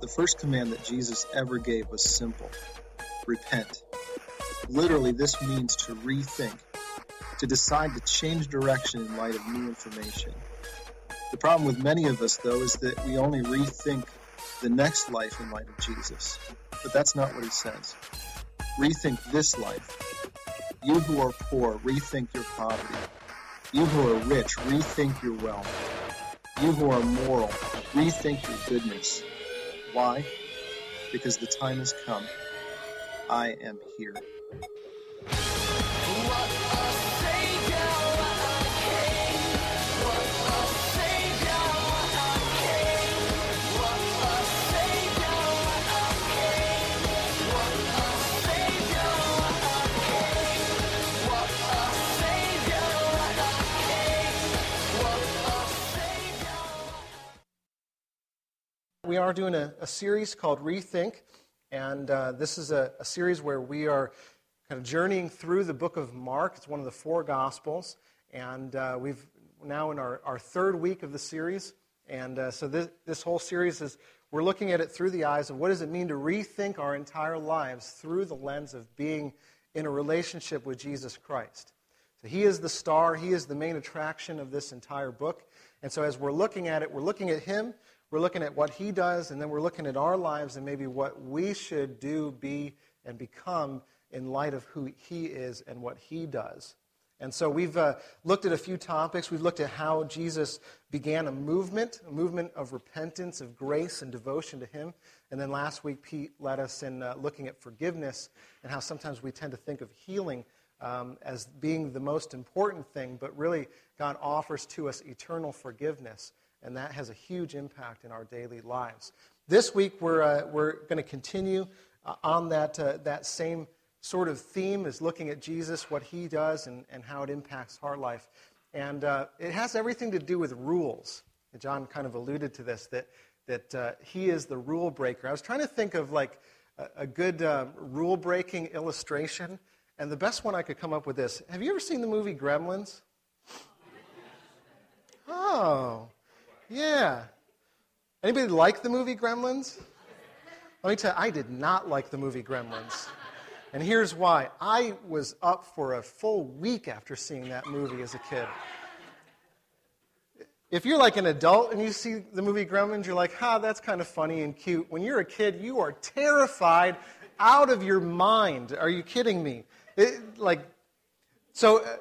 The first command that Jesus ever gave was simple repent. Literally, this means to rethink, to decide to change direction in light of new information. The problem with many of us, though, is that we only rethink the next life in light of Jesus. But that's not what he says. Rethink this life. You who are poor, rethink your poverty. You who are rich, rethink your wealth. You who are moral, rethink your goodness. Why? Because the time has come. I am here. We are doing a, a series called Rethink, and uh, this is a, a, series where we are kind of journeying through the book of Mark. It's one of the four Gospels, and uh, we've now in our, our third week of the series. And uh, so this, this whole series is we're looking at it through the eyes of what does it mean to rethink our entire lives through the lens of being in a relationship with Jesus Christ. So he is the star, he is the main attraction of this entire book. And so as we're looking at it, we're looking at him we're looking at what he does, and then we're looking at our lives and maybe what we should do, be, and become in light of who he is and what he does. And so we've uh, looked at a few topics. We've looked at how Jesus began a movement, a movement of repentance, of grace, and devotion to him. And then last week, Pete led us in uh, looking at forgiveness and how sometimes we tend to think of healing um, as being the most important thing, but really God offers to us eternal forgiveness and that has a huge impact in our daily lives. This week, we're, uh, we're going to continue uh, on that, uh, that same sort of theme as looking at Jesus, what he does, and, and how it impacts our life. And uh, it has everything to do with rules. John kind of alluded to this, that, that uh, he is the rule breaker. I was trying to think of like a, a good uh, rule breaking illustration, and the best one I could come up with this. Have you ever seen the movie Gremlins? Oh, yeah. Anybody like the movie Gremlins? Let me tell you, I did not like the movie Gremlins. And here's why. I was up for a full week after seeing that movie as a kid. If you're like an adult and you see the movie Gremlins, you're like, ha, that's kind of funny and cute. When you're a kid, you are terrified out of your mind. Are you kidding me? It, like, so uh,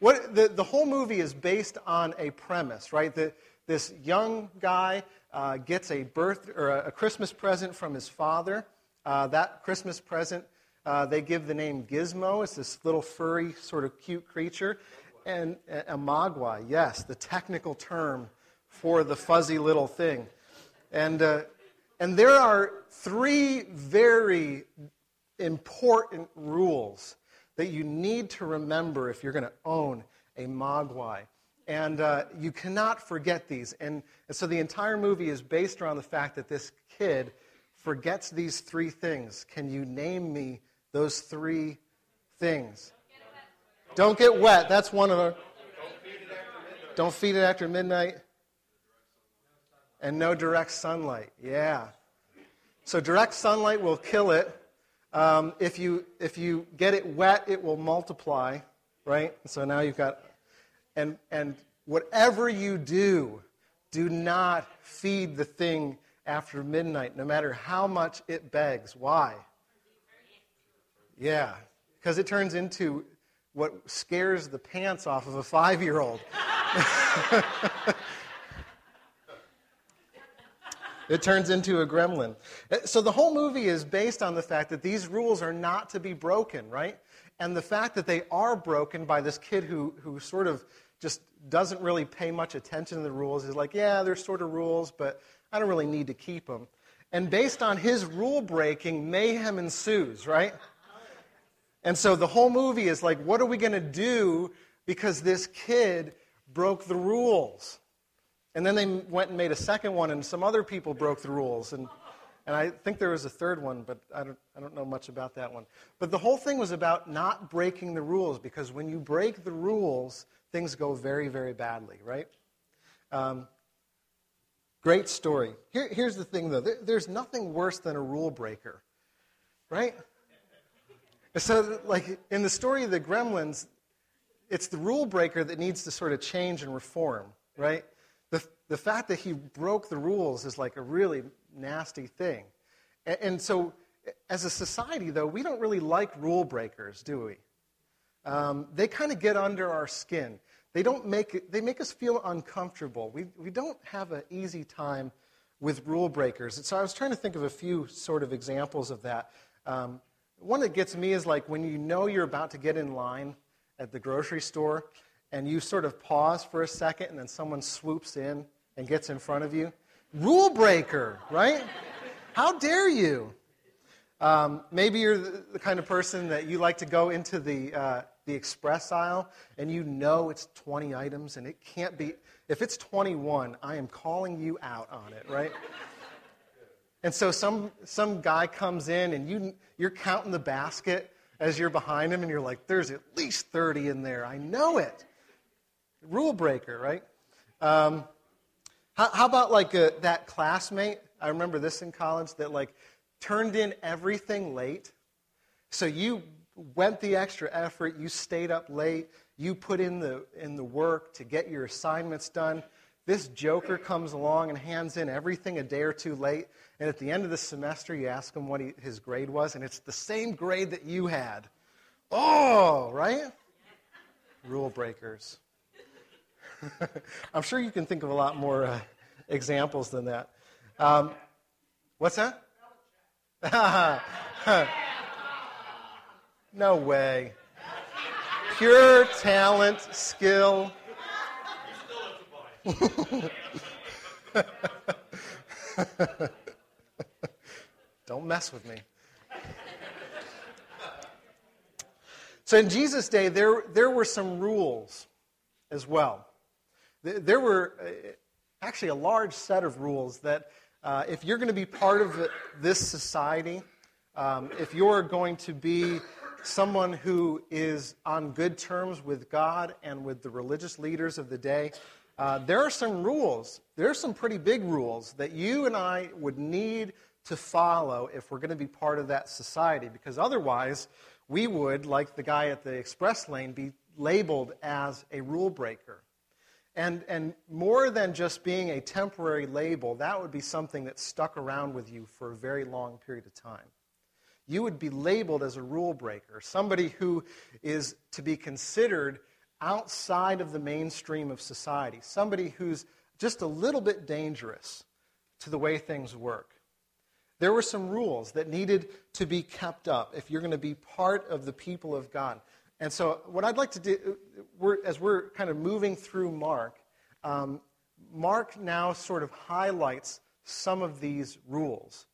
what, the, the whole movie is based on a premise, right? The, this young guy uh, gets a birth or a, Christmas present from his father. Uh, that Christmas present, uh, they give the name Gizmo. It's this little furry, sort of cute creature. And a mogwai, yes, the technical term for the fuzzy little thing. And, uh, and there are three very important rules that you need to remember if you're going to own a mogwai. And uh, you cannot forget these. And, and so the entire movie is based around the fact that this kid forgets these three things. Can you name me those three things? Don't get wet. That's one of them. Don't feed it after midnight. And no direct sunlight. Yeah. So direct sunlight will kill it. Um, if, you, if you get it wet, it will multiply, right? So now you've got and, and whatever you do, do not feed the thing after midnight, no matter how much it begs. Why? Yeah, because it turns into what scares the pants off of a five year old. it turns into a gremlin. Uh, so the whole movie is based on the fact that these rules are not to be broken, right? And the fact that they are broken by this kid who, who sort of just doesn't really pay much attention to the rules. He's like, yeah, there's sort of rules, but I don't really need to keep them. And based on his rule breaking, mayhem ensues, right? And so the whole movie is like, what are we going to do because this kid broke the rules? And then they went and made a second one, and some other people broke the rules. And, and I think there was a third one, but I don't, I don't know much about that one. But the whole thing was about not breaking the rules, because when you break the rules, things go very, very badly, right? Um, Great story. Here, here's the thing, though there, there's nothing worse than a rule breaker, right? So, like in the story of the gremlins, it's the rule breaker that needs to sort of change and reform, right? The, the fact that he broke the rules is like a really nasty thing. And, and so, as a society, though, we don't really like rule breakers, do we? Um, they kind of get under our skin. They, don't make, they make us feel uncomfortable. We, we don't have an easy time with rule breakers. So I was trying to think of a few sort of examples of that. Um, one that gets me is like when you know you're about to get in line at the grocery store and you sort of pause for a second and then someone swoops in and gets in front of you. Rule breaker, right? How dare you? Um, maybe you're the, the, kind of person that you like to go into the, uh, the express aisle and you know it's 20 items and it can't be. If it's 21, I am calling you out on it, right? and so some, some guy comes in and you, you're counting the basket as you're behind him and you're like, there's at least 30 in there. I know it. Rule breaker, right? Um, how, how, about like a, that classmate? I remember this in college that like turned in everything late. So you went the extra effort, you stayed up late, you put in the, in the work to get your assignments done. This joker comes along and hands in everything a day or two late, and at the end of the semester, you ask him what he, his grade was, and it's the same grade that you had. Oh, right? Rule breakers. I'm sure you can think of a lot more uh, examples than that. Um, what's that? no way. Pure talent, skill. Don't mess with me. So in Jesus' day, there, there were some rules as well. There were uh, actually a large set of rules that uh, if you're going to be part of this society, um, if you're going to be someone who is on good terms with God and with the religious leaders of the day, uh, there are some rules. There are some pretty big rules that you and I would need to follow if we're going to be part of that society, because otherwise, we would, like the guy at the express lane, be labeled as a rule breaker. And, and more than just being a temporary label, that would be something that stuck around with you for a very long period of time. You would be labeled as a rule breaker, somebody who is to be considered outside of the mainstream of society, somebody who's just a little bit dangerous to the way things work. There were some rules that needed to be kept up if you're going to be part of the people of God. And so, what I'd like to do, we're, as we're kind of moving through Mark, um, Mark now sort of highlights some of these rules.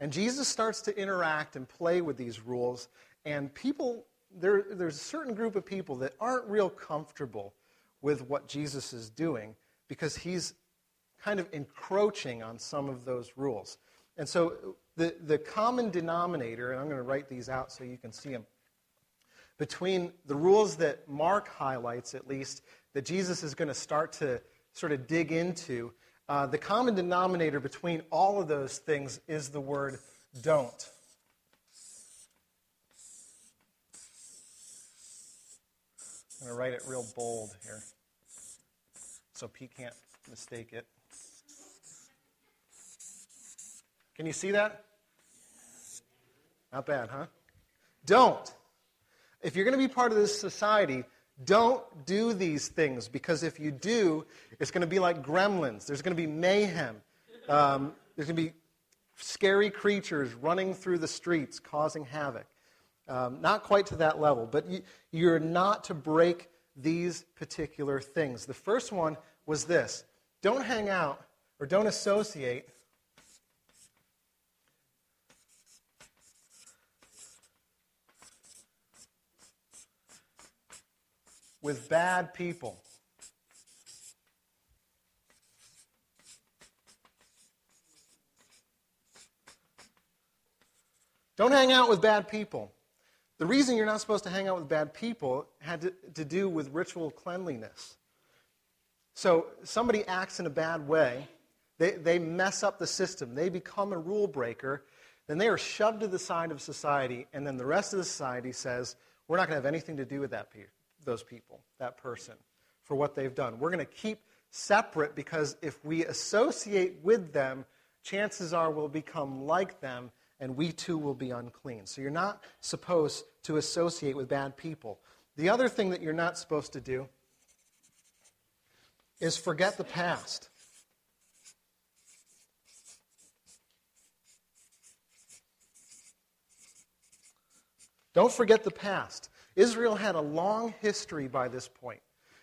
And Jesus starts to interact and play with these rules, and people, there, there's a certain group of people that aren't real comfortable with what Jesus is doing because he's kind of encroaching on some of those rules. And so, the, the common denominator, and I'm going to write these out so you can see them between the rules that Mark highlights, at least, that Jesus is going to start to sort of dig into, uh, the common denominator between all of those things is the word don't. I'm going to write it real bold here so Pete can't mistake it. Can you see that? Not bad, huh? Don't if you're going to be part of this society, don't do these things because if you do, it's going to be like gremlins. There's going to be mayhem. Um, there's going to be scary creatures running through the streets causing havoc. Um, not quite to that level, but you, you're not to break these particular things. The first one was this don't hang out or don't associate with bad people. Don't hang out with bad people. The reason you're not supposed to hang out with bad people had to, to, do with ritual cleanliness. So somebody acts in a bad way, they, they mess up the system, they become a rule breaker, then they are shoved to the side of society, and then the rest of the society says, we're not going to have anything to do with that those people, that person, for what they've done. We're going to keep separate because if we associate with them, chances are we'll become like them and we too will be unclean. So you're not supposed to associate with bad people. The other thing that you're not supposed to do is forget the past. Don't forget the past. Israel had a long history by this point.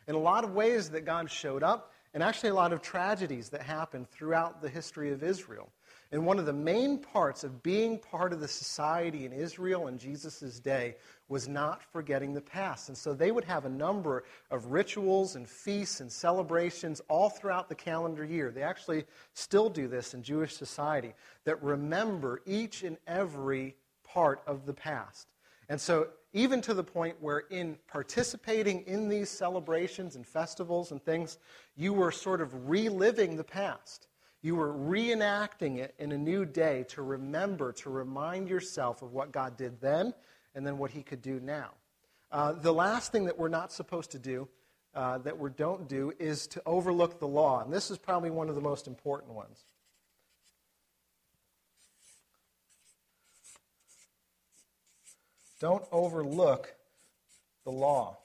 In a lot of ways that God showed up, and actually a lot of tragedies that happened throughout the history of Israel. And one of the main parts of being part of the society in Israel in Jesus' day was not forgetting the past. And so they would have a number of rituals and feasts and celebrations all throughout the calendar year. They actually still do this in Jewish society that remember each and every part of the past. And so, even to the point where, in participating in these celebrations and festivals and things, you were sort of reliving the past. You were reenacting it in a new day to remember, to remind yourself of what God did then and then what He could do now. Uh, the last thing that we're not supposed to do, uh, that we don't do, is to overlook the law. And this is probably one of the most important ones. Don't overlook the law.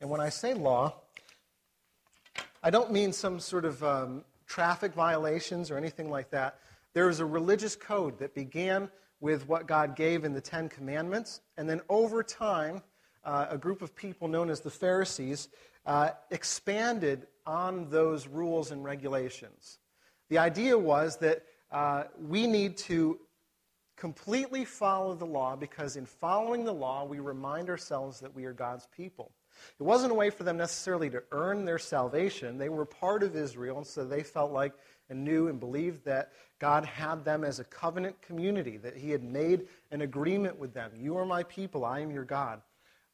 And when I say law, I don't mean some sort of um, traffic violations or anything like that. There is a religious code that began with what God gave in the Ten Commandments, and then over time, uh, a group of people known as the Pharisees uh, expanded on those rules and regulations. The idea was that uh, we need to completely follow the law because in following the law, we remind ourselves that we are God's people. It wasn't a way for them necessarily to earn their salvation. They were part of Israel, and so they felt like and knew and believed that God had them as a covenant community, that He had made an agreement with them. You are my people, I am your God.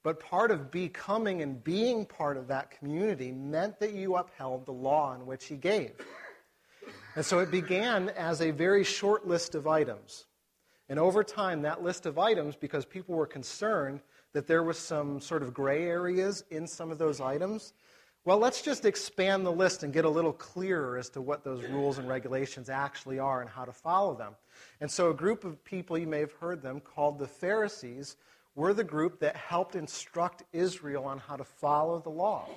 But part of becoming and being part of that community meant that you upheld the law in which He gave. And so it began as a very short list of items. And over time, that list of items, because people were concerned that there was some sort of gray areas in some of those items, well, let's just expand the list and get a little clearer as to what those rules and regulations actually are and how to follow them. And so, a group of people, you may have heard them, called the Pharisees, were the group that helped instruct Israel on how to follow the law.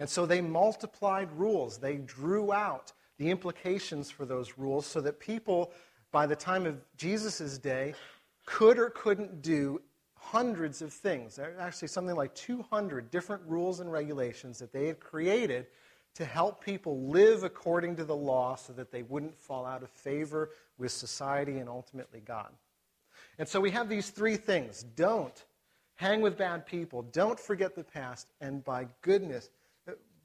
And so, they multiplied rules, they drew out the implications for those rules so that people by the time of Jesus' day, could or couldn't do hundreds of things. There are actually, something like 200 different rules and regulations that they had created to help people live according to the law so that they wouldn't fall out of favor with society and ultimately God. And so we have these three things don't hang with bad people, don't forget the past, and by goodness,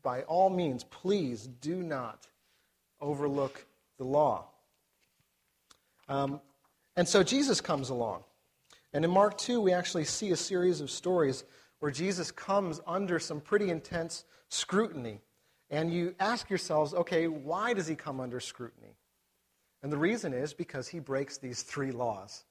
by all means, please do not overlook the law. Um, and so Jesus comes along. And in Mark 2, we actually see a series of stories where Jesus comes under some pretty intense scrutiny. And you ask yourselves, okay, why does he come under scrutiny? And the reason is because he breaks these three laws.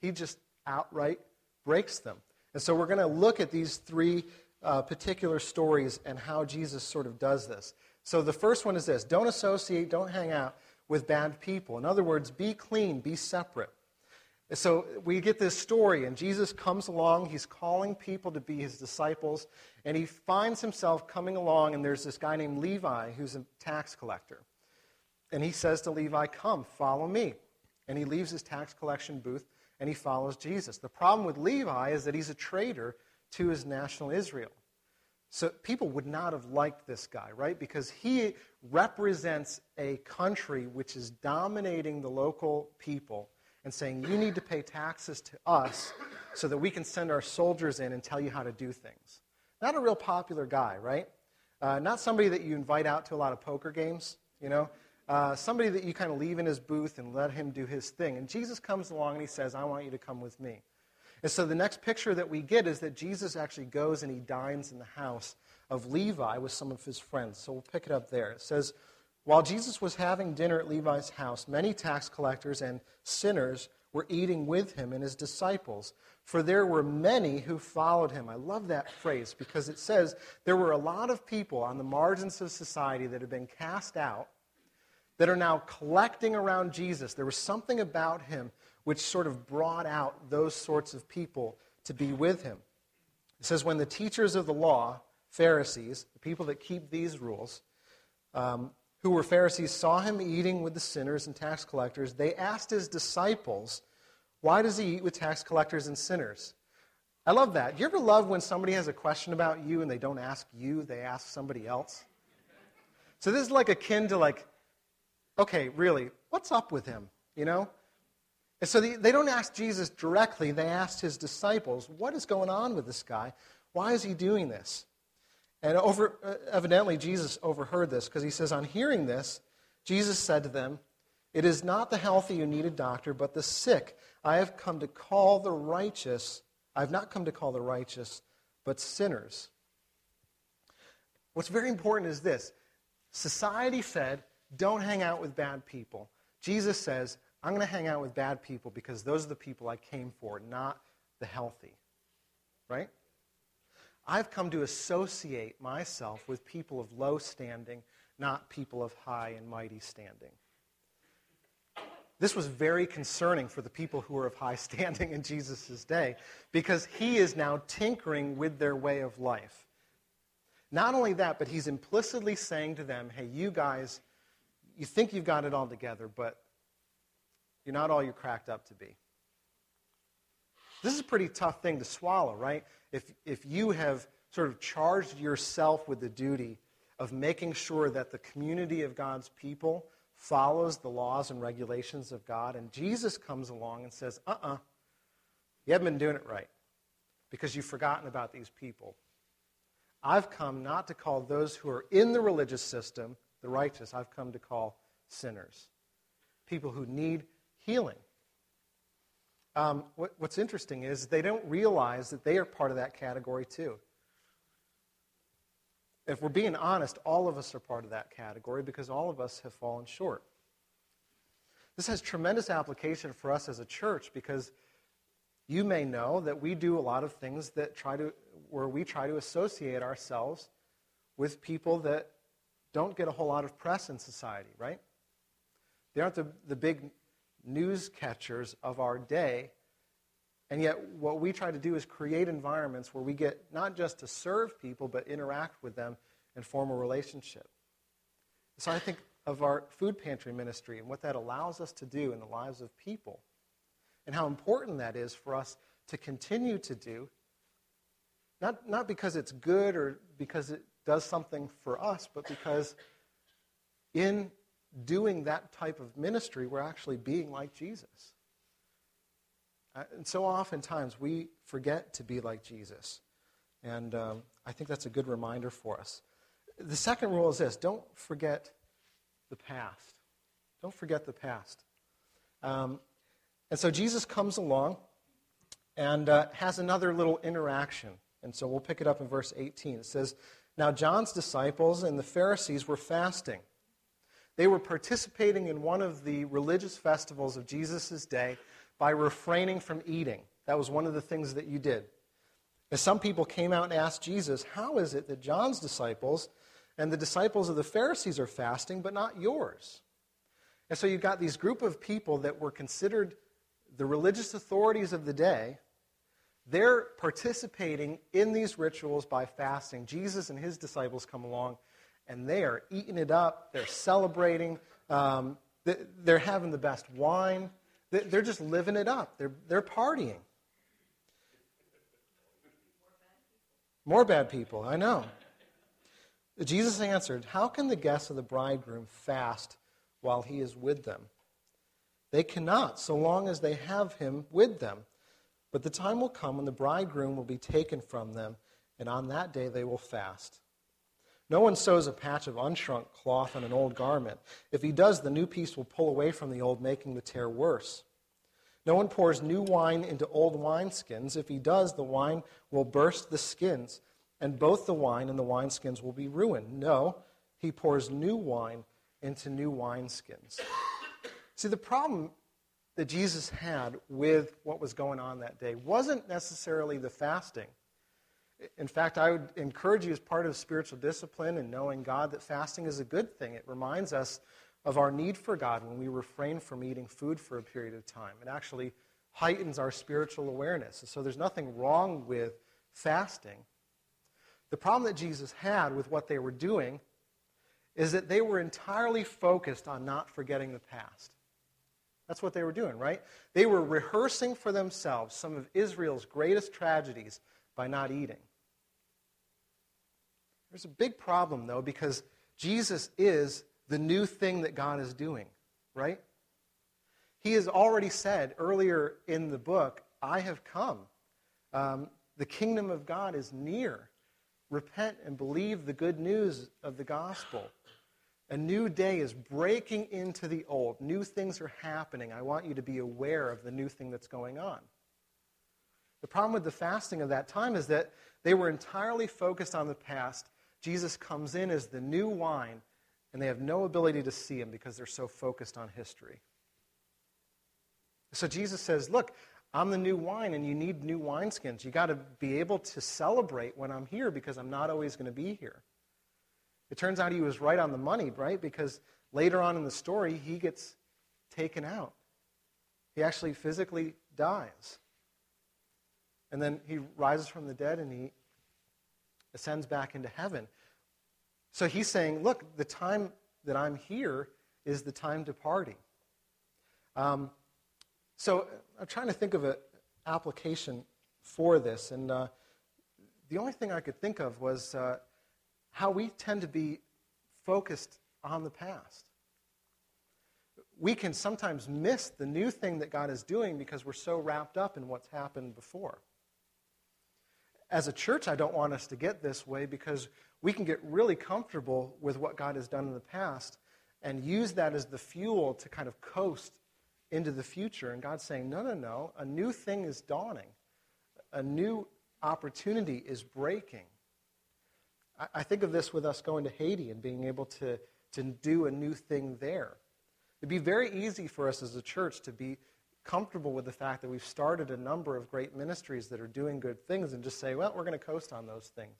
He just outright breaks them. And so we're going to look at these three uh, particular stories and how Jesus sort of does this. So the first one is this don't associate, don't hang out with bad people. In other words, be clean, be separate. So we get this story, and Jesus comes along. He's calling people to be his disciples, and he finds himself coming along, and there's this guy named Levi who's a tax collector. And he says to Levi, Come, follow me. And he leaves his tax collection booth and he follows Jesus. The problem with Levi is that he's a traitor to his national Israel. So people would not have liked this guy, right? Because he represents a country which is dominating the local people and saying, you need to pay taxes to us so that we can send our soldiers in and tell you how to do things. Not a real popular guy, right? Uh, not somebody that you invite out to a lot of poker games, you know? Uh, somebody that you kind of leave in his booth and let him do his thing. And Jesus comes along and he says, I want you to come with me. And so the next picture that we get is that Jesus actually goes and he dines in the house of Levi with some of his friends. So we'll pick it up there. It says, While Jesus was having dinner at Levi's house, many tax collectors and sinners were eating with him and his disciples, for there were many who followed him. I love that phrase because it says there were a lot of people on the margins of society that had been cast out that are now collecting around Jesus. There was something about him which sort of brought out those sorts of people to be with him. It says, when the teachers of the law, Pharisees, the people that keep these rules, um, who were Pharisees, saw him eating with the sinners and tax collectors, they asked his disciples, Why does he eat with tax collectors and sinners? I love that. Do you ever love when somebody has a question about you and they don't ask you, they ask somebody else? So this is like akin to like, okay, really, what's up with him? You know? And so they, they don't ask Jesus directly, they asked his disciples, What is going on with this guy? Why is he doing this? And over, uh, evidently, Jesus overheard this because he says, On hearing this, Jesus said to them, It is not the healthy who need a doctor, but the sick. I have come to call the righteous. I have not come to call the righteous, but sinners. What's very important is this society said, Don't hang out with bad people. Jesus says, I'm going to hang out with bad people because those are the people I came for, not the healthy. Right? I've come to associate myself with people of low standing, not people of high and mighty standing. This was very concerning for the people who were of high standing in Jesus' day because he is now tinkering with their way of life. Not only that, but he's implicitly saying to them, hey, you guys, you think you've got it all together, but you're not all you're cracked up to be. This is a pretty tough thing to swallow, right? If, if you have sort of charged yourself with the duty of making sure that the community of God's people follows the laws and regulations of God, and Jesus comes along and says, uh uh-uh, uh, you haven't been doing it right because you've forgotten about these people. I've come not to call those who are in the religious system the righteous, I've come to call sinners, people who need healing. Um, what, what's interesting is they don't realize that they are part of that category too. If we're being honest, all of us are part of that category because all of us have fallen short. This has tremendous application for us as a church because you may know that we do a lot of things that try to where we try to associate ourselves with people that don't get a whole lot of press in society, right? They aren't the, the big news catchers of our day. And yet, what we try to do is create environments where we get not just to serve people, but interact with them and form a relationship. So I think of our food pantry ministry and what that allows us to do in the lives of people, and how important that is for us to continue to do, not, not because it's good or because it does something for us, but because in doing that type of ministry, we're actually being like Jesus. Uh, and so oftentimes we forget to be like Jesus. And um, I think that's a good reminder for us. The second rule is this don't forget the past. Don't forget the past. Um, and so Jesus comes along and uh, has another little interaction. And so we'll pick it up in verse 18. It says, Now John's disciples and the Pharisees were fasting. They were participating in one of the religious festivals of Jesus' day by refraining from eating. That was one of the things that you did. As some people came out and asked Jesus, How is it that John's disciples and the disciples of the Pharisees are fasting, but not yours? And so you've got these group of people that were considered the religious authorities of the day. They're participating in these rituals by fasting. Jesus and his disciples come along and they are eating it up. They're celebrating. Um, they're having the best wine. They're just living it up. They're, they're partying. More bad people, I know. Jesus answered, How can the guests of the bridegroom fast while he is with them? They cannot, so long as they have him with them. But the time will come when the bridegroom will be taken from them, and on that day they will fast. No one sews a patch of unshrunk cloth on an old garment. If he does, the new piece will pull away from the old, making the tear worse. No one pours new wine into old wineskins. If he does, the wine will burst the skins, and both the wine and the wineskins will be ruined. No, he pours new wine into new wineskins. See, the problem that Jesus had with what was going on that day wasn't necessarily the fasting. In fact, I would encourage you, as part of spiritual discipline and knowing God, that fasting is a good thing. It reminds us of our need for God when we refrain from eating food for a period of time. It actually heightens our spiritual awareness. so there's nothing wrong with fasting. The problem that Jesus had with what they were doing is that they were entirely focused on not forgetting the past. That's what they were doing, right? They were rehearsing for themselves some of Israel's greatest tragedies by not eating. There's a big problem, though, because Jesus is the new thing that God is doing, right? He has already said earlier in the book, I have come. Um, the kingdom of God is near. Repent and believe the good news of the gospel. A new day is breaking into the old. New things are happening. I want you to be aware of the new thing that's going on. The problem with the fasting of that time is that they were entirely focused on the past. Jesus comes in as the new wine, and they have no ability to see him because they're so focused on history. So Jesus says, Look, I'm the new wine, and you need new wineskins. You got to be able to celebrate when I'm here because I'm not always going to be here. It turns out he was right on the money, right? Because later on in the story, he gets taken out. He actually physically dies. And then he rises from the dead and he ascends back into heaven. So he's saying, look, the time that I'm here is the time to party. Um, so I'm trying to think of an application for this, and uh, the only thing I could think of was uh, how we tend to be focused on the past. We can sometimes miss the new thing that God is doing because we're so wrapped up in what's happened before. As a church, I don't want us to get this way because we can get really comfortable with what God has done in the past and use that as the fuel to kind of coast into the future. And God's saying, no, no, no. A new thing is dawning, a new opportunity is breaking. I, I think of this with us going to Haiti and being able to, to do a new thing there. It'd be very easy for us as a church to be comfortable with the fact that we've started a number of great ministries that are doing good things and just say, well, we're going to coast on those things.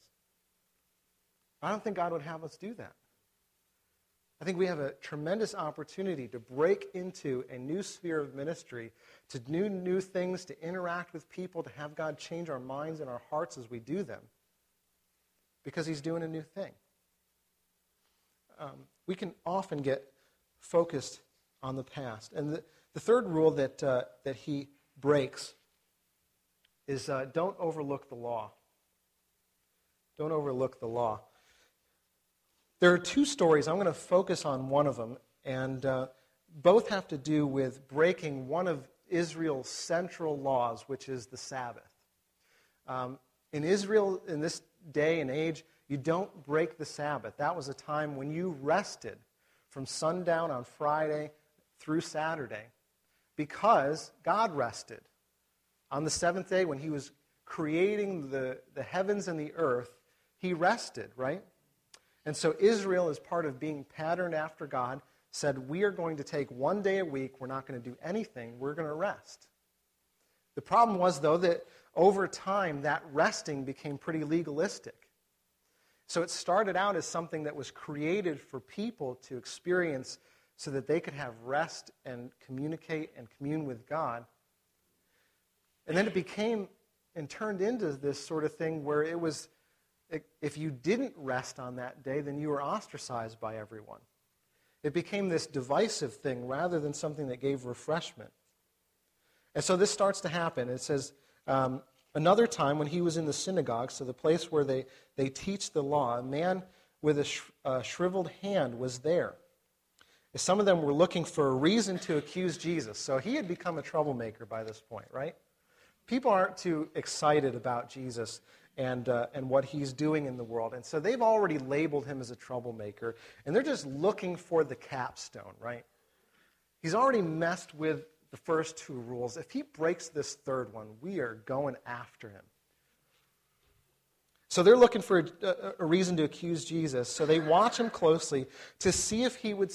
I don't think God would have us do that. I think we have a tremendous opportunity to break into a new sphere of ministry, to do new things, to interact with people, to have God change our minds and our hearts as we do them, because He's doing a new thing. Um, we can often get focused on the past. And the, the third rule that, uh, that He breaks is uh, don't overlook the law. Don't overlook the law. There are two stories. I'm going to focus on one of them, and uh, both have to do with breaking one of Israel's central laws, which is the Sabbath. Um, in Israel, in this day and age, you don't break the Sabbath. That was a time when you rested from sundown on Friday through Saturday because God rested. On the seventh day, when He was creating the, the heavens and the earth, He rested, right? And so Israel, as part of being patterned after God, said, We are going to take one day a week. We're not going to do anything. We're going to rest. The problem was, though, that over time, that resting became pretty legalistic. So it started out as something that was created for people to experience so that they could have rest and communicate and commune with God. And then it became and turned into this sort of thing where it was if you didn't rest on that day, then you were ostracized by everyone. It became this divisive thing rather than something that gave refreshment. And so this starts to happen. It says, um, another time when he was in the synagogue, so the place where they, they teach the law, a man with a, sh- a shriveled hand was there. Some of them were looking for a reason to accuse Jesus. So he had become a troublemaker by this point, right? People aren't too excited about Jesus and, uh, and what he's doing in the world. And so they've already labeled him as a troublemaker, and they're just looking for the capstone, right? He's already messed with the first two rules. If he breaks this third one, we are going after him. So they're looking for a, a, reason to accuse Jesus. So they watch him closely to see if he would,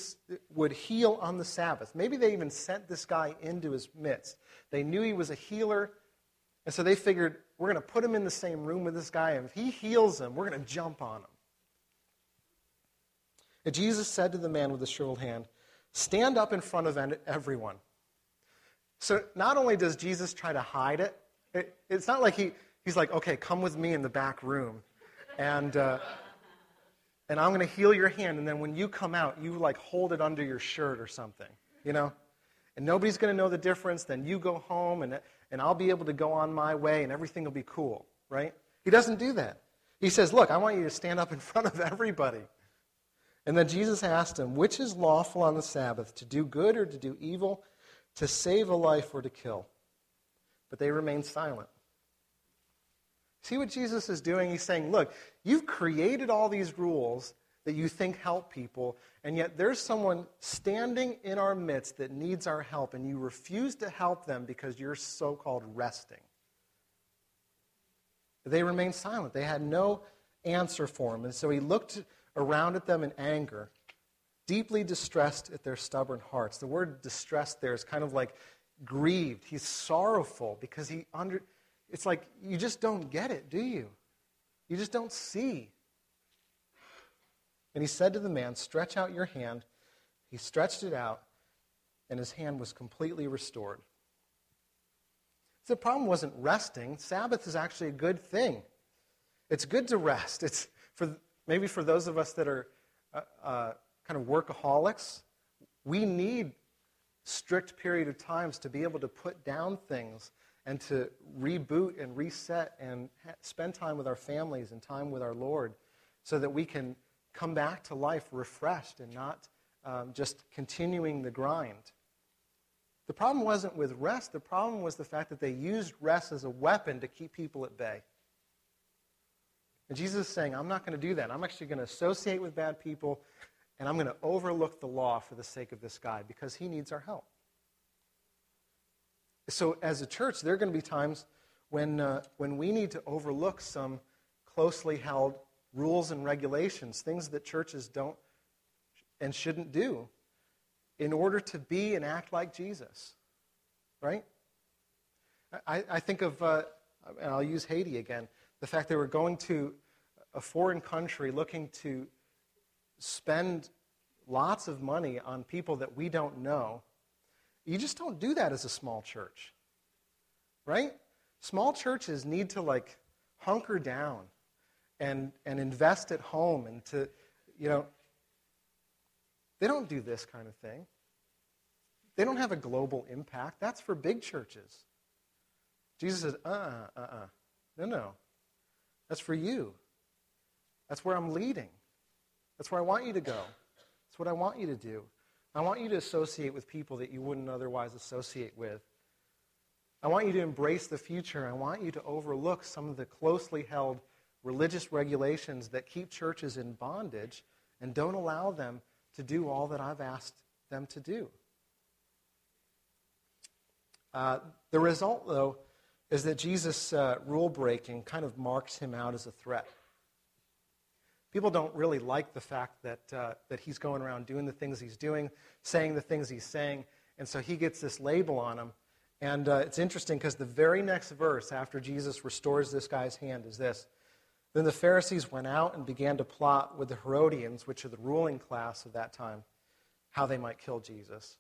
would heal on the Sabbath. Maybe they even sent this guy into his midst. They knew he was a healer, and so they figured we're going to put him in the same room with this guy, and if he heals him, we're going to jump on him. And Jesus said to the man with the shriveled hand, Stand up in front of everyone. So not only does Jesus try to hide it, it it's not like he, he's like, okay, come with me in the back room. And, uh, and I'm going to heal your hand. And then when you come out, you like hold it under your shirt or something, you know? And nobody's going to know the difference. Then you go home and, and I'll be able to go on my way and everything will be cool, right? He doesn't do that. He says, look, I want you to stand up in front of everybody. And then Jesus asked him, which is lawful on the Sabbath, to do good or to do evil, to save a life or to kill? But they remained silent. See what Jesus is doing? He's saying, look, you've created all these rules that you think help people, and yet there's someone standing in our midst that needs our help, and you refuse to help them because you're so called resting. They remained silent. They had no answer for him. And so he looked around at them in anger, deeply distressed at their stubborn hearts. The word distressed there is kind of like grieved. He's sorrowful because he under it's like you just don't get it, do you? You just don't see. And he said to the man, Stretch out your hand. He stretched it out, and his hand was completely restored. So The problem wasn't resting. Sabbath is actually a good thing. It's good to rest. It's for maybe for those of us that are uh, uh, kind of workaholics. We need strict period of times to be able to put down things and to reboot and reset and ha- spend time with our families and time with our Lord so that we can come back to life refreshed and not um, just continuing the grind. The problem wasn't with rest, the problem was the fact that they used rest as a weapon to keep people at bay. And Jesus is saying, I'm not going to do that. I'm actually going to associate with bad people, and I'm going to overlook the law for the sake of this guy because he needs our help. So, as a church, there are going to be times when, uh, when we need to overlook some closely held rules and regulations, things that churches don't and shouldn't do, in order to be and act like Jesus. Right? I, I think of, uh, and I'll use Haiti again, the fact that we're going to a foreign country looking to spend lots of money on people that we don't know you just don't do that as a small church. Right? Small churches need to like hunker down and, and invest at home and to, you know, they don't do this kind of thing. They don't have a global impact. That's for big churches. Jesus says, uh uh-uh, uh, uh-uh. No, no. That's for you. That's where I'm leading. That's where I want you to go. That's what I want you to do. I want you to associate with people that you wouldn't otherwise associate with. I want you to embrace the future. I want you to overlook some of the closely held religious regulations that keep churches in bondage and don't allow them to do all that I've asked them to do. Uh, the result, though, is that Jesus' uh, rule breaking kind of marks him out as a threat. People don't really like the fact that, uh, that he's going around doing the things he's doing, saying the things he's saying, and so he gets this label on him. And uh, it's interesting because the very next verse after Jesus restores this guy's hand is this. Then the Pharisees went out and began to plot with the Herodians, which are the ruling class of that time, how they might kill Jesus.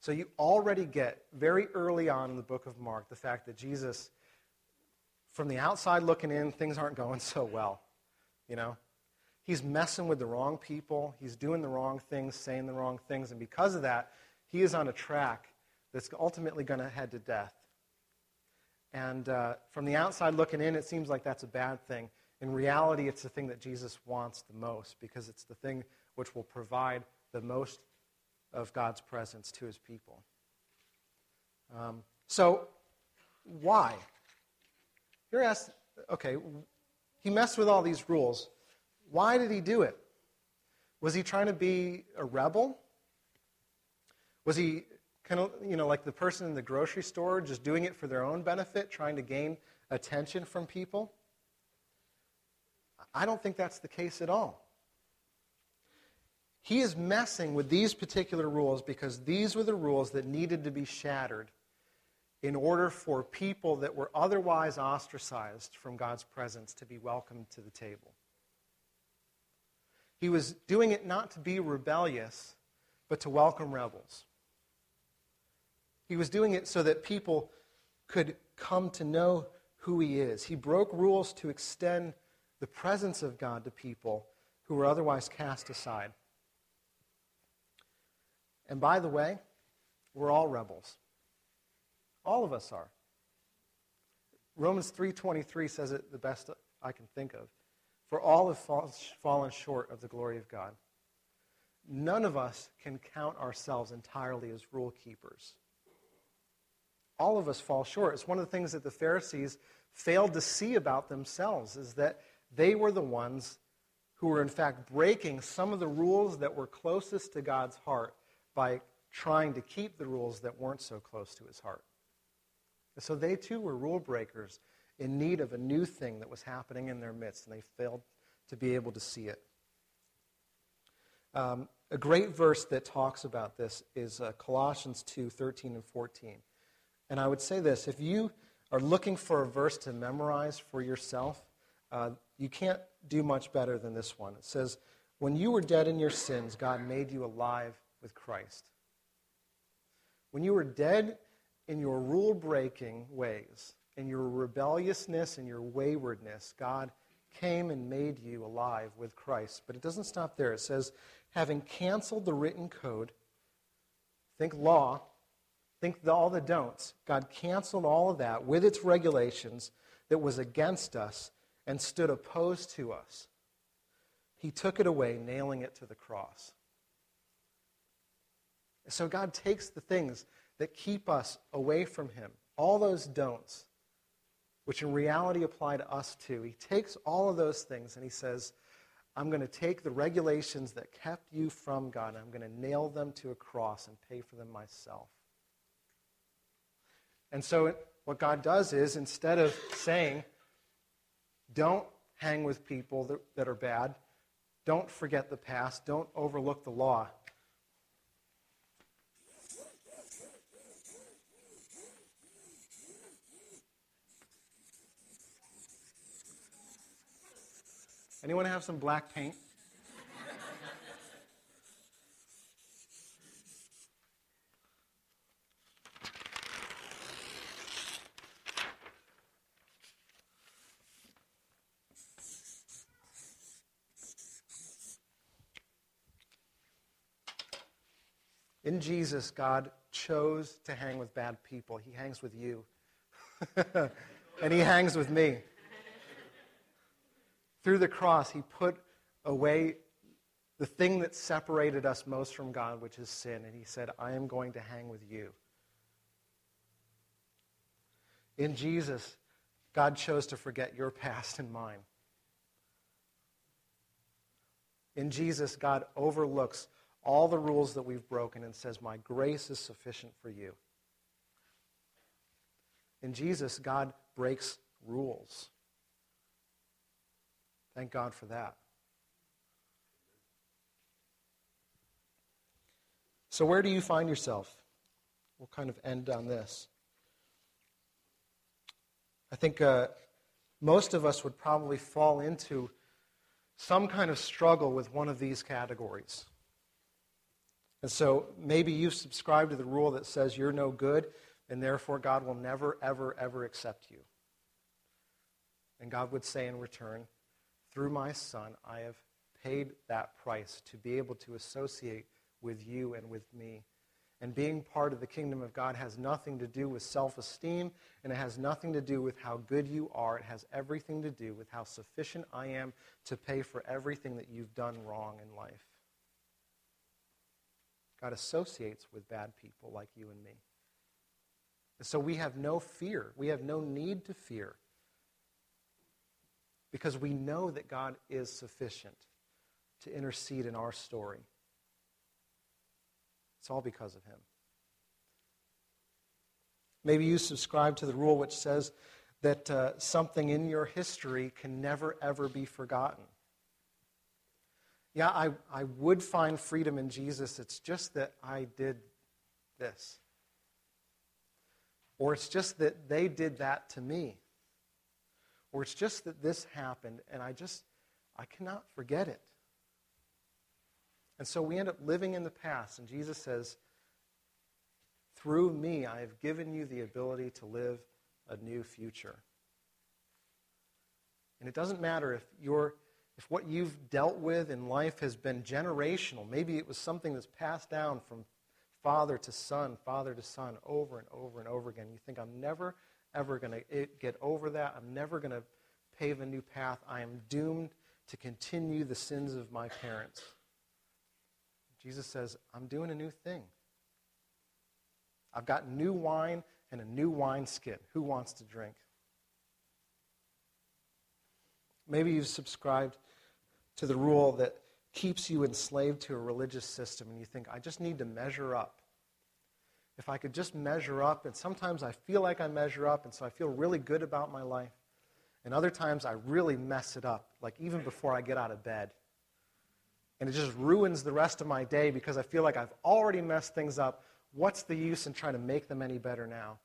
So you already get very early on in the book of Mark the fact that Jesus, from the outside looking in, things aren't going so well. You know? He's messing with the wrong people. He's doing the wrong things, saying the wrong things. And because of that, he is on a track that's ultimately going to head to death. And uh, from the outside looking in, it seems like that's a bad thing. In reality, it's the thing that Jesus wants the most because it's the thing which will provide the most of God's presence to his people. Um, so, why? You're asked, okay, he messed with all these rules. Why did he do it? Was he trying to be a rebel? Was he kind of, you know, like the person in the grocery store, just doing it for their own benefit, trying to gain attention from people? I don't think that's the case at all. He is messing with these particular rules because these were the rules that needed to be shattered in order for people that were otherwise ostracized from God's presence to be welcomed to the table. He was doing it not to be rebellious, but to welcome rebels. He was doing it so that people could come to know who he is. He broke rules to extend the presence of God to people who were otherwise cast aside. And by the way, we're all rebels. All of us are. Romans 3:23 says it the best I can think of. For all have fallen short of the glory of God. None of us can count ourselves entirely as rule keepers. All of us fall short. It's one of the things that the Pharisees failed to see about themselves is that they were the ones who were in fact breaking some of the rules that were closest to God's heart by trying to keep the rules that weren't so close to his heart. So they too were rule breakers in need of a new thing that was happening in their midst, and they failed to be able to see it. Um, a great verse that talks about this is uh, Colossians 2 13 and 14. And I would say this if you are looking for a verse to memorize for yourself, uh, you can't do much better than this one. It says, When you were dead in your sins, God made you alive with Christ. When you were dead in your rule breaking ways, in your rebelliousness and your waywardness, God came and made you alive with Christ. But it doesn't stop there. It says, having canceled the written code, think law, think the, all the don'ts. God canceled all of that with its regulations that was against us and stood opposed to us. He took it away, nailing it to the cross. So God takes the things that keep us away from Him, all those don'ts, which in reality apply to us too. He takes all of those things and he says, I'm going to take the regulations that kept you from God and I'm going to nail them to a cross and pay for them myself. And so, what God does is instead of saying, don't hang with people that, that are bad, don't forget the past, don't overlook the law, Anyone have some black paint? In Jesus, God chose to hang with bad people. He hangs with you. and He hangs with me. Through the cross, he put away the thing that separated us most from God, which is sin, and he said, I am going to hang with you. In Jesus, God chose to forget your past and mine. In Jesus, God overlooks all the rules that we've broken and says, My grace is sufficient for you. In Jesus, God breaks rules. Thank God for that. So, where do you find yourself? We'll kind of end on this. I think uh, most of us would probably fall into some kind of struggle with one of these categories. And so maybe you subscribe to the rule that says you're no good, and therefore God will never, ever, ever accept you. And God would say in return, through my Son, I have paid that price to be able to associate with you and with me. And being part of the kingdom of God has nothing to do with self esteem, and it has nothing to do with how good you are. It has everything to do with how sufficient I am to pay for everything that you've done wrong in life. God associates with bad people like you and me. And so we have no fear. We have no need to fear because we know that God is sufficient to intercede in our story. It's all because of Him. Maybe you subscribe to the rule which says that uh, something in your history can never, ever be forgotten. Yeah, I, I would find freedom in Jesus. It's just that I did this. Or it's just that they did that to me. Or it's just that this happened and I just, I cannot forget it. And so we end up living in the past. And Jesus says, through me, I have given you the ability to live a new future. And it doesn't matter if you're if what you've dealt with in life has been generational, maybe it was something that's passed down from father to son, father to son, over and over and over again. You think, I'm never, ever going to get over that. I'm never going to pave a new path. I am doomed to continue the sins of my parents. Jesus says, I'm doing a new thing. I've got new wine and a new wineskin. Who wants to drink? Maybe you've subscribed to the rule that keeps you enslaved to a religious system and you think, I just need to measure up. If I could just measure up, and sometimes I feel like I measure up, and so I feel really good about my life. And other times I really mess it up, like even before I get out of bed. And it just ruins the rest of my day because I feel like I've already messed things up. What's the use in trying to make them any better now?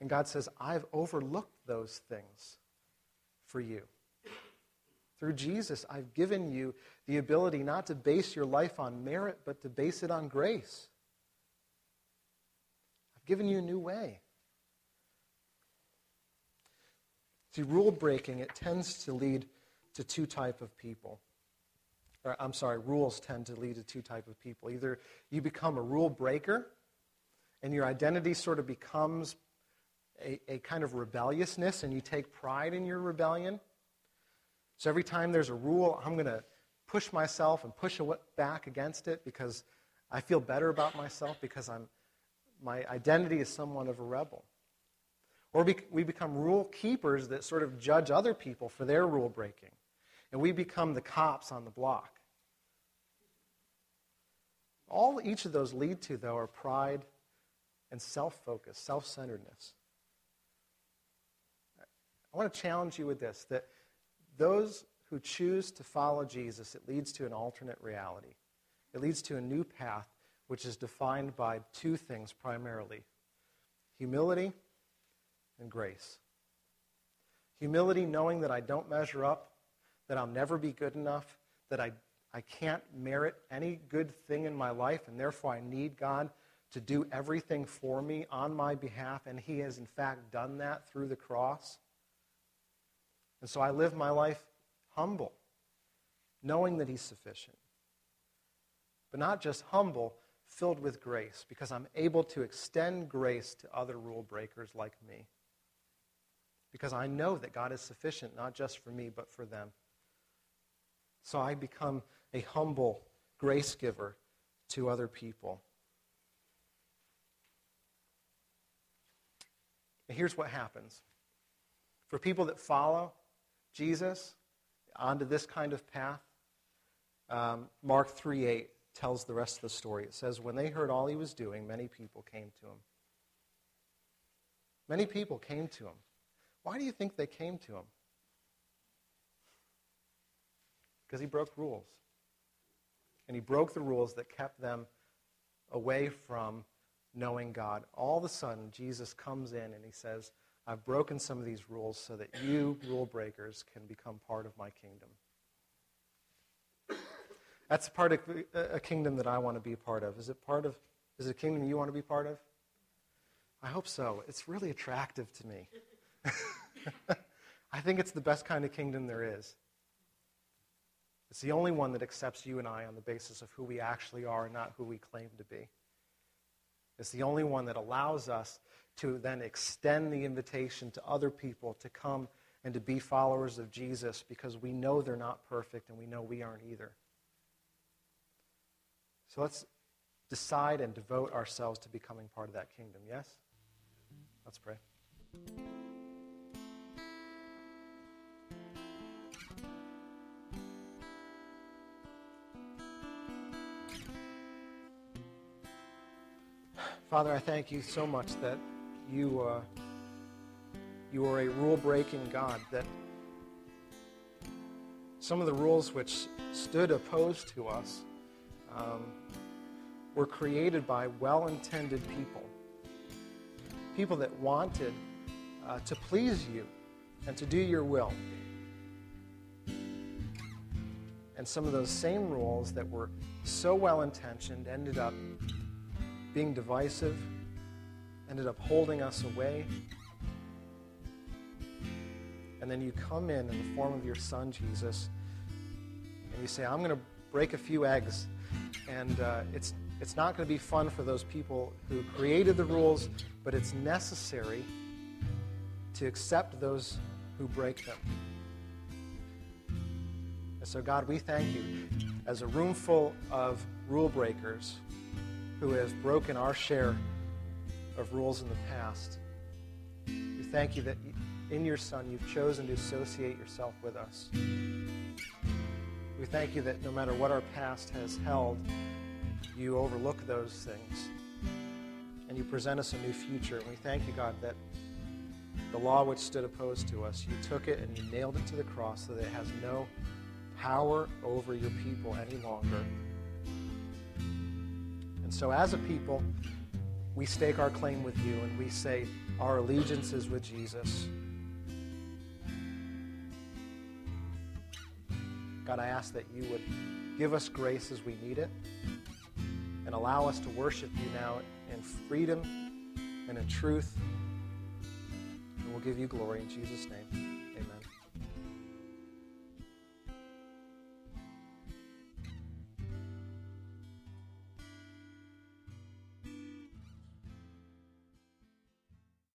And God says, I've overlooked those things for you. Through Jesus, I've given you the ability not to base your life on merit, but to base it on grace. I've given you a new way. See, rule breaking, it tends to lead to two type of people. Or, I'm sorry, rules tend to lead to two type of people. Either you become a rule breaker, and your identity sort of becomes a, a kind of rebelliousness, and you take pride in your rebellion. So every time there's a rule, I'm going to push myself and push back against it because I feel better about myself because I'm, my identity is somewhat of a rebel. Or we become rule keepers that sort of judge other people for their rule breaking. And we become the cops on the block. All each of those lead to, though, are pride and self focus, self centeredness. I want to challenge you with this that those who choose to follow Jesus, it leads to an alternate reality. It leads to a new path, which is defined by two things primarily humility and grace. Humility, knowing that I don't measure up, that I'll never be good enough, that I, I can't merit any good thing in my life, and therefore I need God to do everything for me on my behalf, and He has in fact done that through the cross. And so I live my life humble, knowing that He's sufficient. But not just humble, filled with grace, because I'm able to extend grace to other rule breakers like me. Because I know that God is sufficient, not just for me, but for them. So I become a humble grace giver to other people. And here's what happens for people that follow, Jesus onto this kind of path, um, Mark 3 8 tells the rest of the story. It says, When they heard all he was doing, many people came to him. Many people came to him. Why do you think they came to him? Because he broke rules. And he broke the rules that kept them away from knowing God. All of a sudden, Jesus comes in and he says, I've broken some of these rules so that you, rule breakers, can become part of my kingdom. That's part of a kingdom that I want to be a part of. Is it part of? Is it a kingdom you want to be part of? I hope so. It's really attractive to me. I think it's the best kind of kingdom there is. It's the only one that accepts you and I on the basis of who we actually are and not who we claim to be. It's the only one that allows us to then extend the invitation to other people to come and to be followers of Jesus because we know they're not perfect and we know we aren't either. So let's decide and devote ourselves to becoming part of that kingdom. Yes? Let's pray. Father, I thank you so much that you, uh, you are a rule breaking God, that some of the rules which stood opposed to us um, were created by well intended people. People that wanted uh, to please you and to do your will. And some of those same rules that were so well intentioned ended up being divisive, ended up holding us away. And then you come in in the form of your son, Jesus, and you say, I'm going to break a few eggs. And uh, it's, it's not going to be fun for those people who created the rules, but it's necessary to accept those who break them. And so, God, we thank you as a room full of rule breakers who have broken our share of rules in the past. We thank you that in your Son you've chosen to associate yourself with us. We thank you that no matter what our past has held, you overlook those things and you present us a new future. And we thank you, God, that the law which stood opposed to us, you took it and you nailed it to the cross so that it has no power over your people any longer. And so, as a people, we stake our claim with you and we say our allegiance is with Jesus. God, I ask that you would give us grace as we need it and allow us to worship you now in freedom and in truth. And we'll give you glory in Jesus' name.